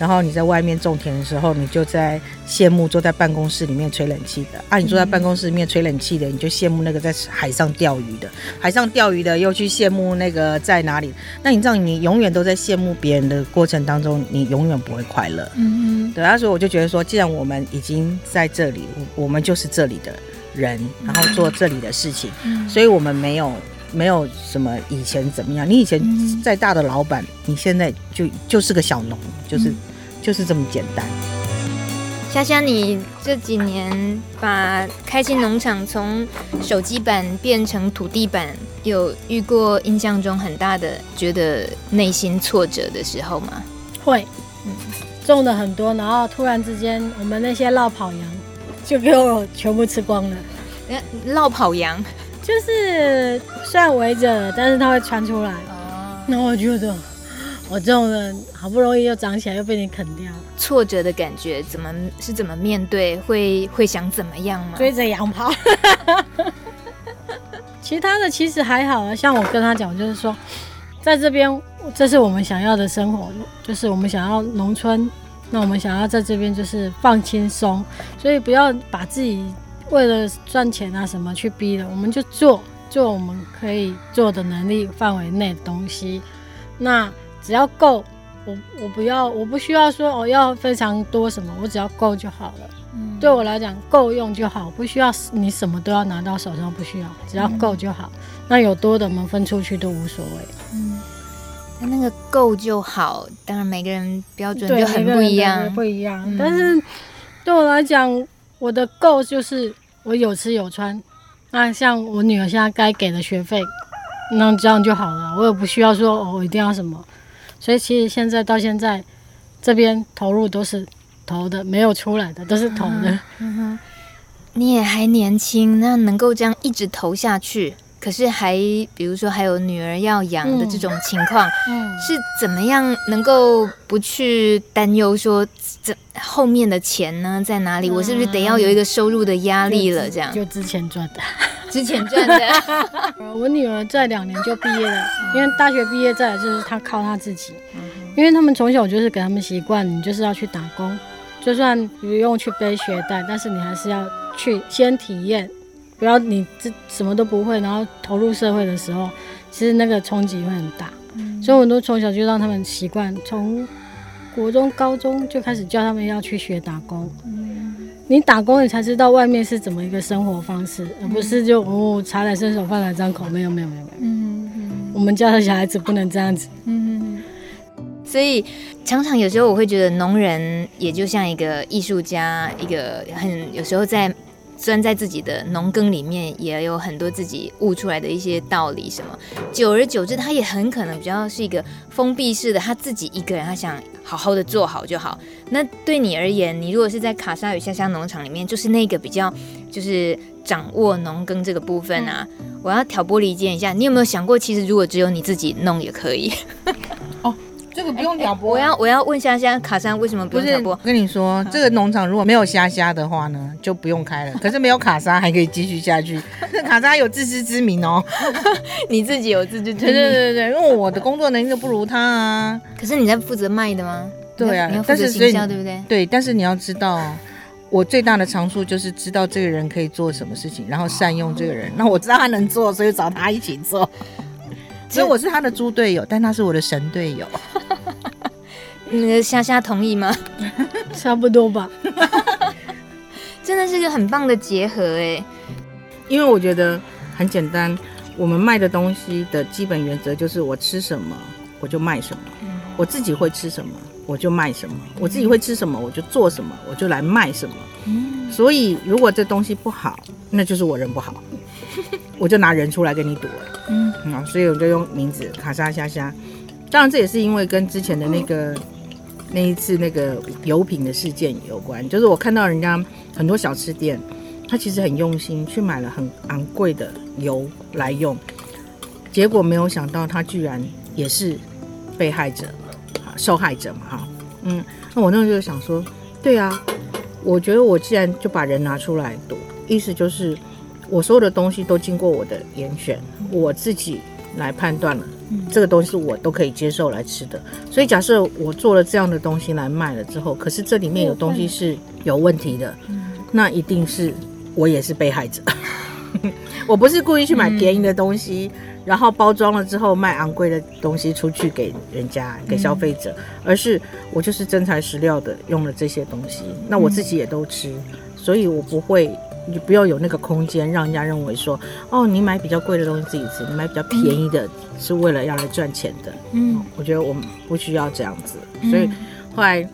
然后你在外面种田的时候，你就在羡慕坐在办公室里面吹冷气的啊！你坐在办公室里面吹冷气的，你就羡慕那个在海上钓鱼的，海上钓鱼的又去羡慕那个在哪里？那你知道，你永远都在羡慕别人的过程当中，你永远不会快乐。嗯嗯。对啊，所以我就觉得说，既然我们已经在这里，我们就是这里的人，然后做这里的事情，所以我们没有。没有什么以前怎么样，你以前再大的老板，你现在就就是个小农，就是就是这么简单。
虾虾，你这几年把开心农场从手机版变成土地版，有遇过印象中很大的觉得内心挫折的时候吗？
会，嗯，种的很多，然后突然之间，我们那些落跑羊就给我全部吃光了。
落跑羊。
就是虽然围着，但是它会穿出来。哦。那我觉得，我这种人好不容易又长起来，又被你啃掉了。
挫折的感觉，怎么是怎么面对？会会想怎么样吗？
追着羊跑。其他的其实还好啊，像我跟他讲，就是说，在这边，这是我们想要的生活，就是我们想要农村，那我们想要在这边就是放轻松，所以不要把自己。为了赚钱啊什么去逼了，我们就做做我们可以做的能力范围内的东西。那只要够，我我不要，我不需要说我要非常多什么，我只要够就好了。嗯，对我来讲够用就好，不需要你什么都要拿到手上，不需要，只要够就好。嗯，那有多的我们分出去都无所谓。
嗯，那那个够就好，当然每个人标准就很不一样，
不一样。嗯，但是对我来讲。我的够就是我有吃有穿，那像我女儿现在该给的学费，那这样就好了。我也不需要说哦，我一定要什么。所以其实现在到现在，这边投入都是投的，没有出来的都是投的。嗯
哼，你也还年轻，那能够这样一直投下去。可是还比如说还有女儿要养的这种情况，嗯，是怎么样能够不去担忧说这后面的钱呢在哪里？我是不是得要有一个收入的压力了？这样
就之前赚的，(laughs)
之前赚的。(laughs)
我女儿在两年就毕业了，因为大学毕业再来就是她靠她自己，因为他们从小就是给他们习惯，你就是要去打工，就算不用去背学贷，但是你还是要去先体验。不要你这什么都不会，然后投入社会的时候，其实那个冲击会很大。嗯、所以我都从小就让他们习惯，从国中、高中就开始教他们要去学打工。嗯、你打工，你才知道外面是怎么一个生活方式，嗯、而不是就哦茶来伸手，饭来张口。没有，没有，没有，没有。嗯嗯。我们家的小孩子不能这样子。嗯。
所以常常有时候我会觉得，农人也就像一个艺术家，一个很有时候在。钻在自己的农耕里面，也有很多自己悟出来的一些道理。什么，久而久之，他也很可能比较是一个封闭式的，他自己一个人，他想好好的做好就好。那对你而言，你如果是在卡莎与虾虾农场里面，就是那个比较，就是掌握农耕这个部分啊。我要挑拨离间一下，你有没有想过，其实如果只有你自己弄也可以？(laughs)
这个不用挑拨、啊
欸欸。我要我要问虾虾卡莎为什么不用挑拨？
我跟你说，这个农场如果没有虾虾的话呢，就不用开了。(laughs) 可是没有卡莎还可以继续下去。卡莎有自知之明哦，(laughs)
你自己有自知之明。
对对对对，因为我的工作能力就不如他啊。
可是你在负责卖的吗？
对啊，
你要负责行销，对不对？
对，但是你要知道，我最大的长处就是知道这个人可以做什么事情，然后善用这个人。那我知道他能做，所以找他一起做。所以我是他的猪队友，但他是我的神队友。
那个虾虾同意吗？(laughs)
差不多吧。(laughs)
真的是一个很棒的结合哎。
因为我觉得很简单，我们卖的东西的基本原则就是我吃什么我就卖什么，我自己会吃什么我就卖什么，我自己会吃什么我就做什么，我就来卖什么。所以如果这东西不好，那就是我人不好，(laughs) 我就拿人出来跟你赌了。嗯，啊，所以我就用名字卡莎虾虾。当然这也是因为跟之前的那个那一次那个油品的事件有关，就是我看到人家很多小吃店。他其实很用心去买了很昂贵的油来用，结果没有想到他居然也是被害者，受害者嘛哈，嗯，那我那时候就想说，对啊，我觉得我既然就把人拿出来赌，意思就是我所有的东西都经过我的严选，我自己来判断了，这个东西我都可以接受来吃的，所以假设我做了这样的东西来卖了之后，可是这里面有东西是有问题的，那一定是。我也是被害者，(laughs) 我不是故意去买便宜的东西，嗯、然后包装了之后卖昂贵的东西出去给人家给消费者，嗯、而是我就是真材实料的用了这些东西，那我自己也都吃，嗯、所以我不会，你不要有那个空间让人家认为说，哦，你买比较贵的东西自己吃，你买比较便宜的是为了要来赚钱的，嗯，我觉得我们不需要这样子，所以。后来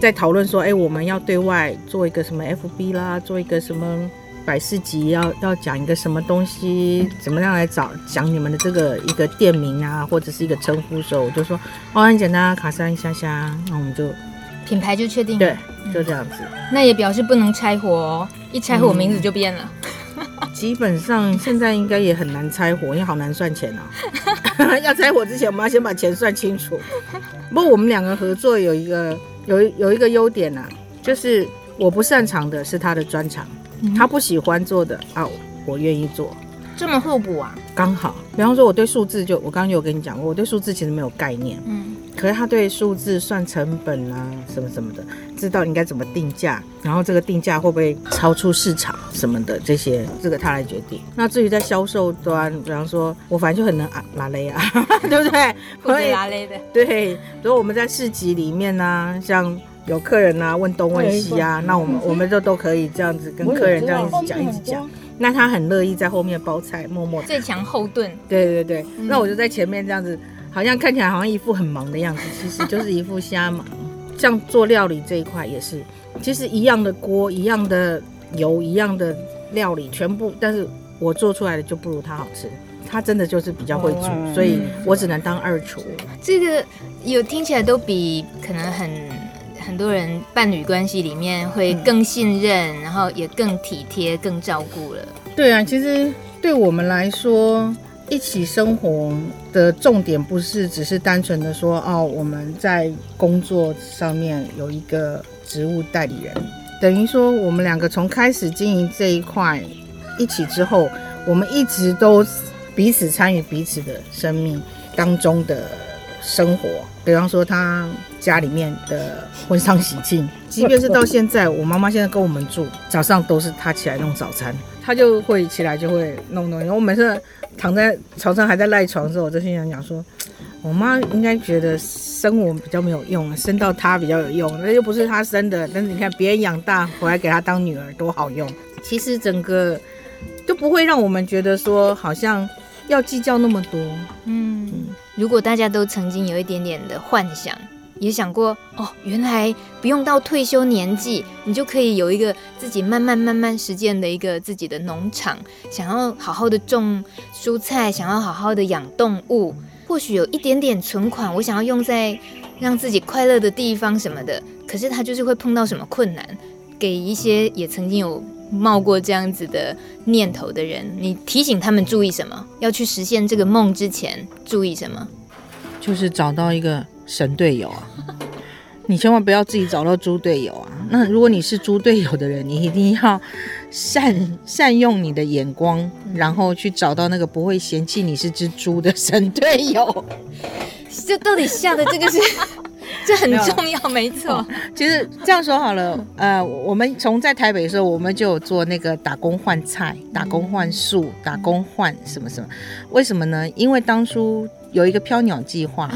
在讨论说，哎，我们要对外做一个什么 FB 啦，做一个什么百事集，要要讲一个什么东西，怎么样来找讲你们的这个一个店名啊，或者是一个称呼的时候，我就说，哦，很简单，卡莎香香，那我们就
品牌就确定了，
对，就这样子。
那也表示不能拆伙哦，一拆伙名字就变了。嗯 (laughs)
基本上现在应该也很难拆伙，因为好难算钱啊。(laughs) 要拆伙之前，我们要先把钱算清楚。不过我们两个合作有一个有有一个优点啊，就是我不擅长的是他的专长，他不喜欢做的啊，我愿意做。
这么互补啊？
刚好。比方说，我对数字就我刚刚有跟你讲过，我对数字其实没有概念。嗯。可是他对数字算成本啊，什么什么的，知道应该怎么定价，然后这个定价会不会超出市场什么的，这些这个他来决定。那至于在销售端，比方说我反正就很能啊拉雷啊，(laughs) 对不对？
可以拉雷的。
对，如果我们在市集里面呢、啊，像有客人啊问东问西啊，那我们我们就都可以这样子跟客人这样一直讲一直讲。那他很乐意在后面包菜，默默
最强后盾。
对对对，嗯、那我就在前面这样子。好像看起来好像一副很忙的样子，其实就是一副瞎忙。(laughs) 像做料理这一块也是，其实一样的锅、一样的油、一样的料理，全部，但是我做出来的就不如他好吃。他真的就是比较会煮，所以我只能当二厨。
这个有听起来都比可能很很多人伴侣关系里面会更信任，然后也更体贴、更照顾了。
对啊，其实对我们来说。一起生活的重点不是只是单纯的说哦，我们在工作上面有一个职务代理人，等于说我们两个从开始经营这一块一起之后，我们一直都彼此参与彼此的生命当中的生活。比方说他家里面的婚丧喜庆，(laughs) 即便是到现在，我妈妈现在跟我们住，早上都是他起来弄早餐，他就会起来就会弄弄。然后我每次。躺在床上还在赖床的时候，我就心想讲说，(tsk) 我妈应该觉得生我比较没有用，生到她比较有用，那又不是她生的。但是你看别人养大回来给她当女儿多好用。其实整个都不会让我们觉得说好像要计较那么多。
嗯，如果大家都曾经有一点点的幻想。也想过哦，原来不用到退休年纪，你就可以有一个自己慢慢慢慢实践的一个自己的农场。想要好好的种蔬菜，想要好好的养动物，或许有一点点存款，我想要用在让自己快乐的地方什么的。可是他就是会碰到什么困难，给一些也曾经有冒过这样子的念头的人，你提醒他们注意什么？要去实现这个梦之前注意什么？
就是找到一个。神队友啊！(laughs) 你千万不要自己找到猪队友啊！那如果你是猪队友的人，你一定要善善用你的眼光，然后去找到那个不会嫌弃你是只猪的神队友。(laughs)
这到底下的这个是，(laughs) 这很重要，没错。
其实这样说好了，呃，我们从在台北的时候，我们就有做那个打工换菜、打工换宿、打工换什么什么。为什么呢？因为当初有一个飘鸟计划。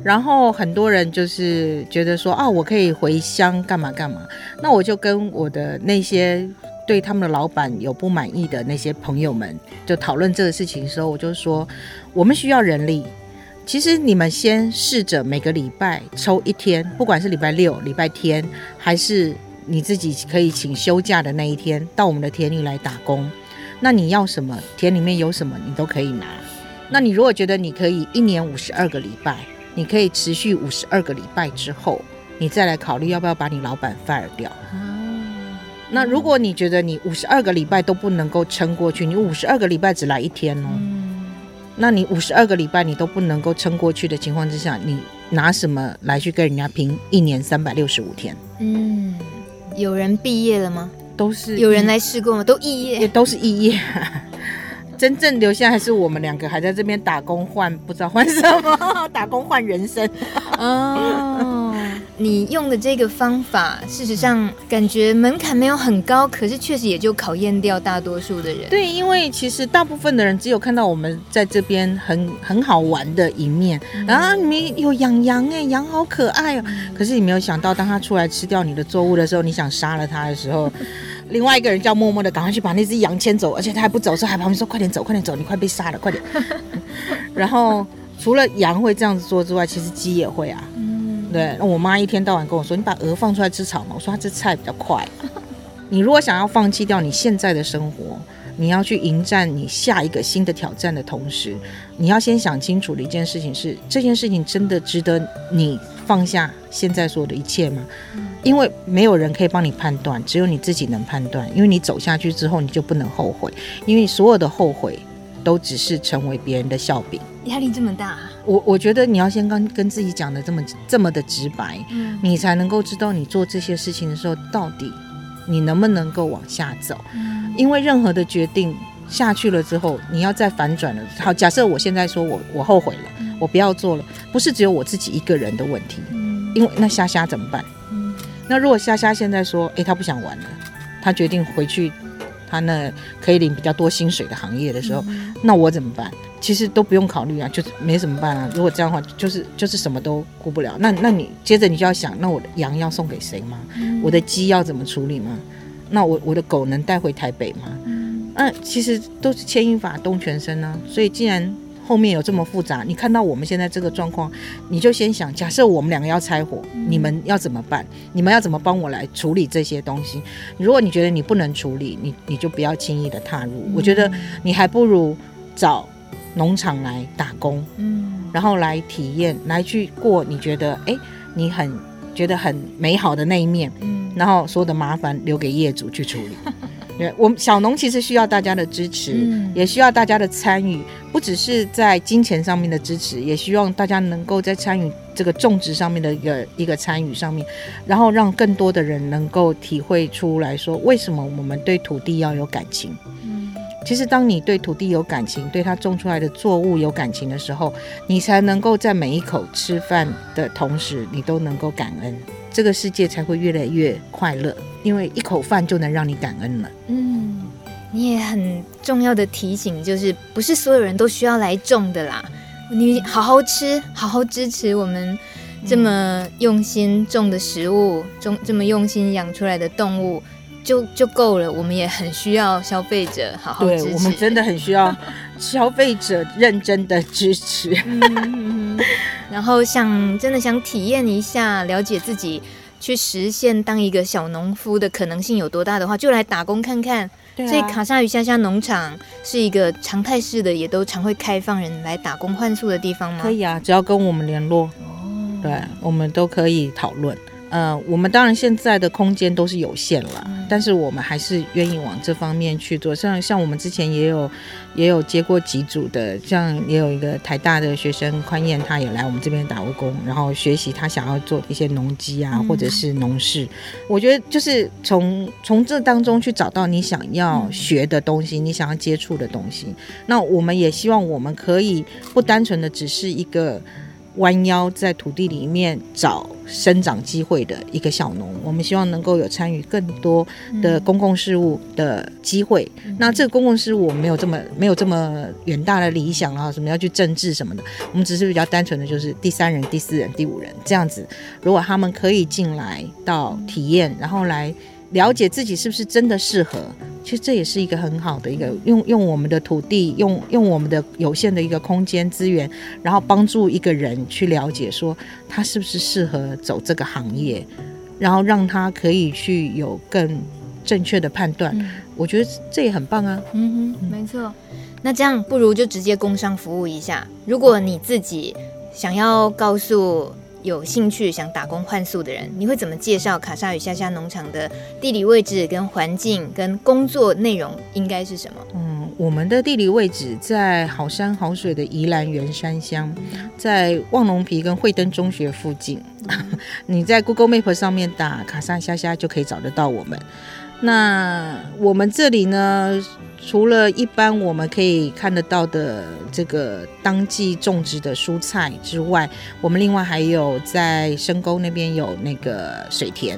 然后很多人就是觉得说啊，我可以回乡干嘛干嘛。那我就跟我的那些对他们的老板有不满意的那些朋友们，就讨论这个事情的时候，我就说我们需要人力。其实你们先试着每个礼拜抽一天，不管是礼拜六、礼拜天，还是你自己可以请休假的那一天，到我们的田里来打工。那你要什么，田里面有什么，你都可以拿。那你如果觉得你可以一年五十二个礼拜，你可以持续五十二个礼拜之后，你再来考虑要不要把你老板 fire 掉。那如果你觉得你五十二个礼拜都不能够撑过去，你五十二个礼拜只来一天哦。那你五十二个礼拜你都不能够撑过去的情况之下，你拿什么来去跟人家拼一年三百六十五天？
嗯，有人毕业了吗？
都是
有人来试过吗？都肄业，
也都是肄业。真正留下还是我们两个还在这边打工换，不知道换什么，(laughs) 打工换人生。
哦，你用的这个方法，事实上感觉门槛没有很高，可是确实也就考验掉大多数的人。
对，因为其实大部分的人只有看到我们在这边很很好玩的一面，然后你们有养羊哎，羊好可爱哦。可是你没有想到，当他出来吃掉你的作物的时候，你想杀了他的时候。另外一个人叫默默的赶快去把那只羊牵走，而且他还不走，说还旁边说快点走，快点走，你快被杀了，快点。然后除了羊会这样子做之外，其实鸡也会啊。嗯，对。那我妈一天到晚跟我说，你把鹅放出来吃草嘛。我说它吃菜比较快。你如果想要放弃掉你现在的生活，你要去迎战你下一个新的挑战的同时，你要先想清楚的一件事情是：这件事情真的值得你放下现在所有的一切吗？因为没有人可以帮你判断，只有你自己能判断。因为你走下去之后，你就不能后悔，因为所有的后悔都只是成为别人的笑柄。
压力这么大，
我我觉得你要先跟跟自己讲的这么这么的直白，嗯，你才能够知道你做这些事情的时候，到底你能不能够往下走。嗯，因为任何的决定下去了之后，你要再反转了。好，假设我现在说我我后悔了，嗯，我不要做了，不是只有我自己一个人的问题，嗯，因为那虾虾怎么办？那如果虾虾现在说，诶，他不想玩了，他决定回去他那可以领比较多薪水的行业的时候，嗯、那我怎么办？其实都不用考虑啊，就是没怎么办啊。如果这样的话，就是就是什么都顾不了。那那你接着你就要想，那我的羊要送给谁吗？嗯、我的鸡要怎么处理吗？那我我的狗能带回台北吗？嗯，那其实都是牵一发动全身呢、啊。所以既然后面有这么复杂，你看到我们现在这个状况，你就先想，假设我们两个要拆伙，你们要怎么办？你们要怎么帮我来处理这些东西？如果你觉得你不能处理，你你就不要轻易的踏入。我觉得你还不如找农场来打工，嗯，然后来体验，来去过你觉得哎，你很觉得很美好的那一面，嗯，然后所有的麻烦留给业主去处理。对，我们小农其实需要大家的支持，嗯、也需要大家的参与，不只是在金钱上面的支持，也希望大家能够在参与这个种植上面的一个一个参与上面，然后让更多的人能够体会出来说，为什么我们对土地要有感情。嗯，其实当你对土地有感情，对它种出来的作物有感情的时候，你才能够在每一口吃饭的同时，你都能够感恩。这个世界才会越来越快乐，因为一口饭就能让你感恩了。
嗯，你也很重要的提醒，就是不是所有人都需要来种的啦。你好好吃，好好支持我们这么用心种的食物，种这么用心养出来的动物，就就够了。我们也很需要消费者好好支持。
对，我们真的很需要消费者认真的支持。
嗯 (laughs) 然后想真的想体验一下，了解自己去实现当一个小农夫的可能性有多大的话，就来打工看看。啊。所以卡莎与虾虾农场是一个常态式的，也都常会开放人来打工换宿的地方吗？
可以啊，只要跟我们联络，哦，对，我们都可以讨论。呃，我们当然现在的空间都是有限了，嗯、但是我们还是愿意往这方面去做。像像我们之前也有也有接过几组的，像也有一个台大的学生宽燕，他也来我们这边打过工，然后学习他想要做一些农机啊，或者是农事。嗯、我觉得就是从从这当中去找到你想要学的东西，嗯、你想要接触的东西。那我们也希望我们可以不单纯的只是一个。弯腰在土地里面找生长机会的一个小农，我们希望能够有参与更多的公共事务的机会。嗯、那这个公共事务我们没有这么没有这么远大的理想啊，什么要去政治什么的，我们只是比较单纯的就是第三人、第四人、第五人这样子。如果他们可以进来到体验，然后来了解自己是不是真的适合。其实这也是一个很好的一个用用我们的土地，用用我们的有限的一个空间资源，然后帮助一个人去了解说他是不是适合走这个行业，然后让他可以去有更正确的判断。嗯、我觉得这也很棒啊。
嗯哼，没错。那这样不如就直接工商服务一下。如果你自己想要告诉有兴趣想打工换宿的人，你会怎么介绍卡莎与虾虾农场的地理位置、跟环境、跟工作内容应该是什么？
嗯，我们的地理位置在好山好水的宜兰员山乡，在望龙皮跟惠登中学附近。(laughs) 你在 Google Map 上面打卡莎虾虾就可以找得到我们。那我们这里呢，除了一般我们可以看得到的这个当季种植的蔬菜之外，我们另外还有在深沟那边有那个水田，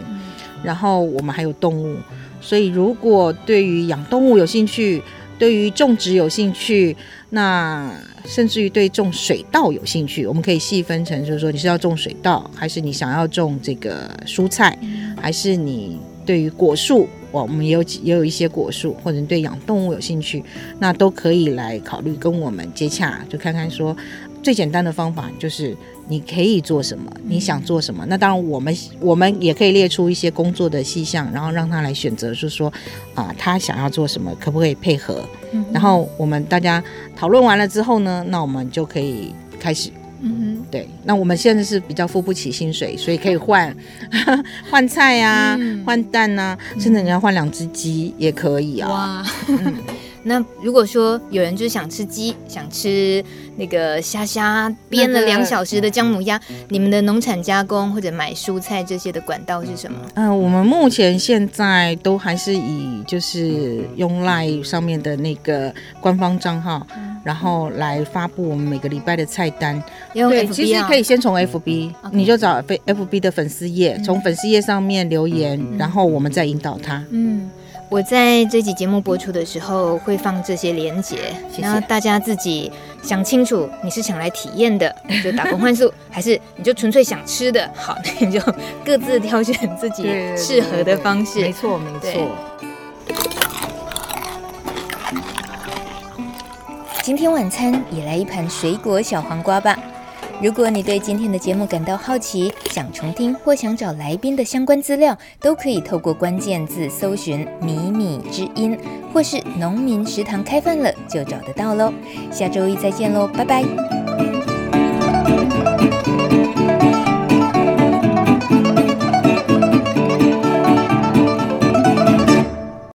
然后我们还有动物。所以如果对于养动物有兴趣，对于种植有兴趣，那甚至于对种水稻有兴趣，我们可以细分成，就是说你是要种水稻，还是你想要种这个蔬菜，还是你对于果树。我们也有也有一些果树，或者对养动物有兴趣，那都可以来考虑跟我们接洽，就看看说最简单的方法就是你可以做什么，你想做什么。那当然我们 (laughs) 我们也可以列出一些工作的细项，然后让他来选择，就是说啊，他想要做什么，可不可以配合？然后我们大家讨论完了之后呢，那我们就可以开始。嗯哼，对，那我们现在是比较付不起薪水，所以可以换 (laughs) 换菜呀、啊，换、嗯、蛋、啊，甚至你要换两只鸡也可以啊。哇，嗯、
那如果说有人就是想吃鸡，想吃那个虾虾煸了两小时的姜母鸭，那个、你们的农产加工或者买蔬菜这些的管道是什么？
嗯、呃，我们目前现在都还是以就是用 LINE 上面的那个官方账号。嗯然后来发布我们每个礼拜的菜单。对，其实可以先从 FB，你就找 FB 的粉丝页，从粉丝页上面留言，然后我们再引导他。
嗯，我在这集节目播出的时候会放这些连结，然后大家自己想清楚，你是想来体验的，(laughs) 就打工换宿，还是你就纯粹想吃的？好，那你就各自挑选自己适合的方式。
没错，没错。
今天晚餐也来一盘水果小黄瓜吧。如果你对今天的节目感到好奇，想重听或想找来宾的相关资料，都可以透过关键字搜寻“米米之音”或是“农民食堂开饭了”就找得到喽。下周一再见喽，拜拜。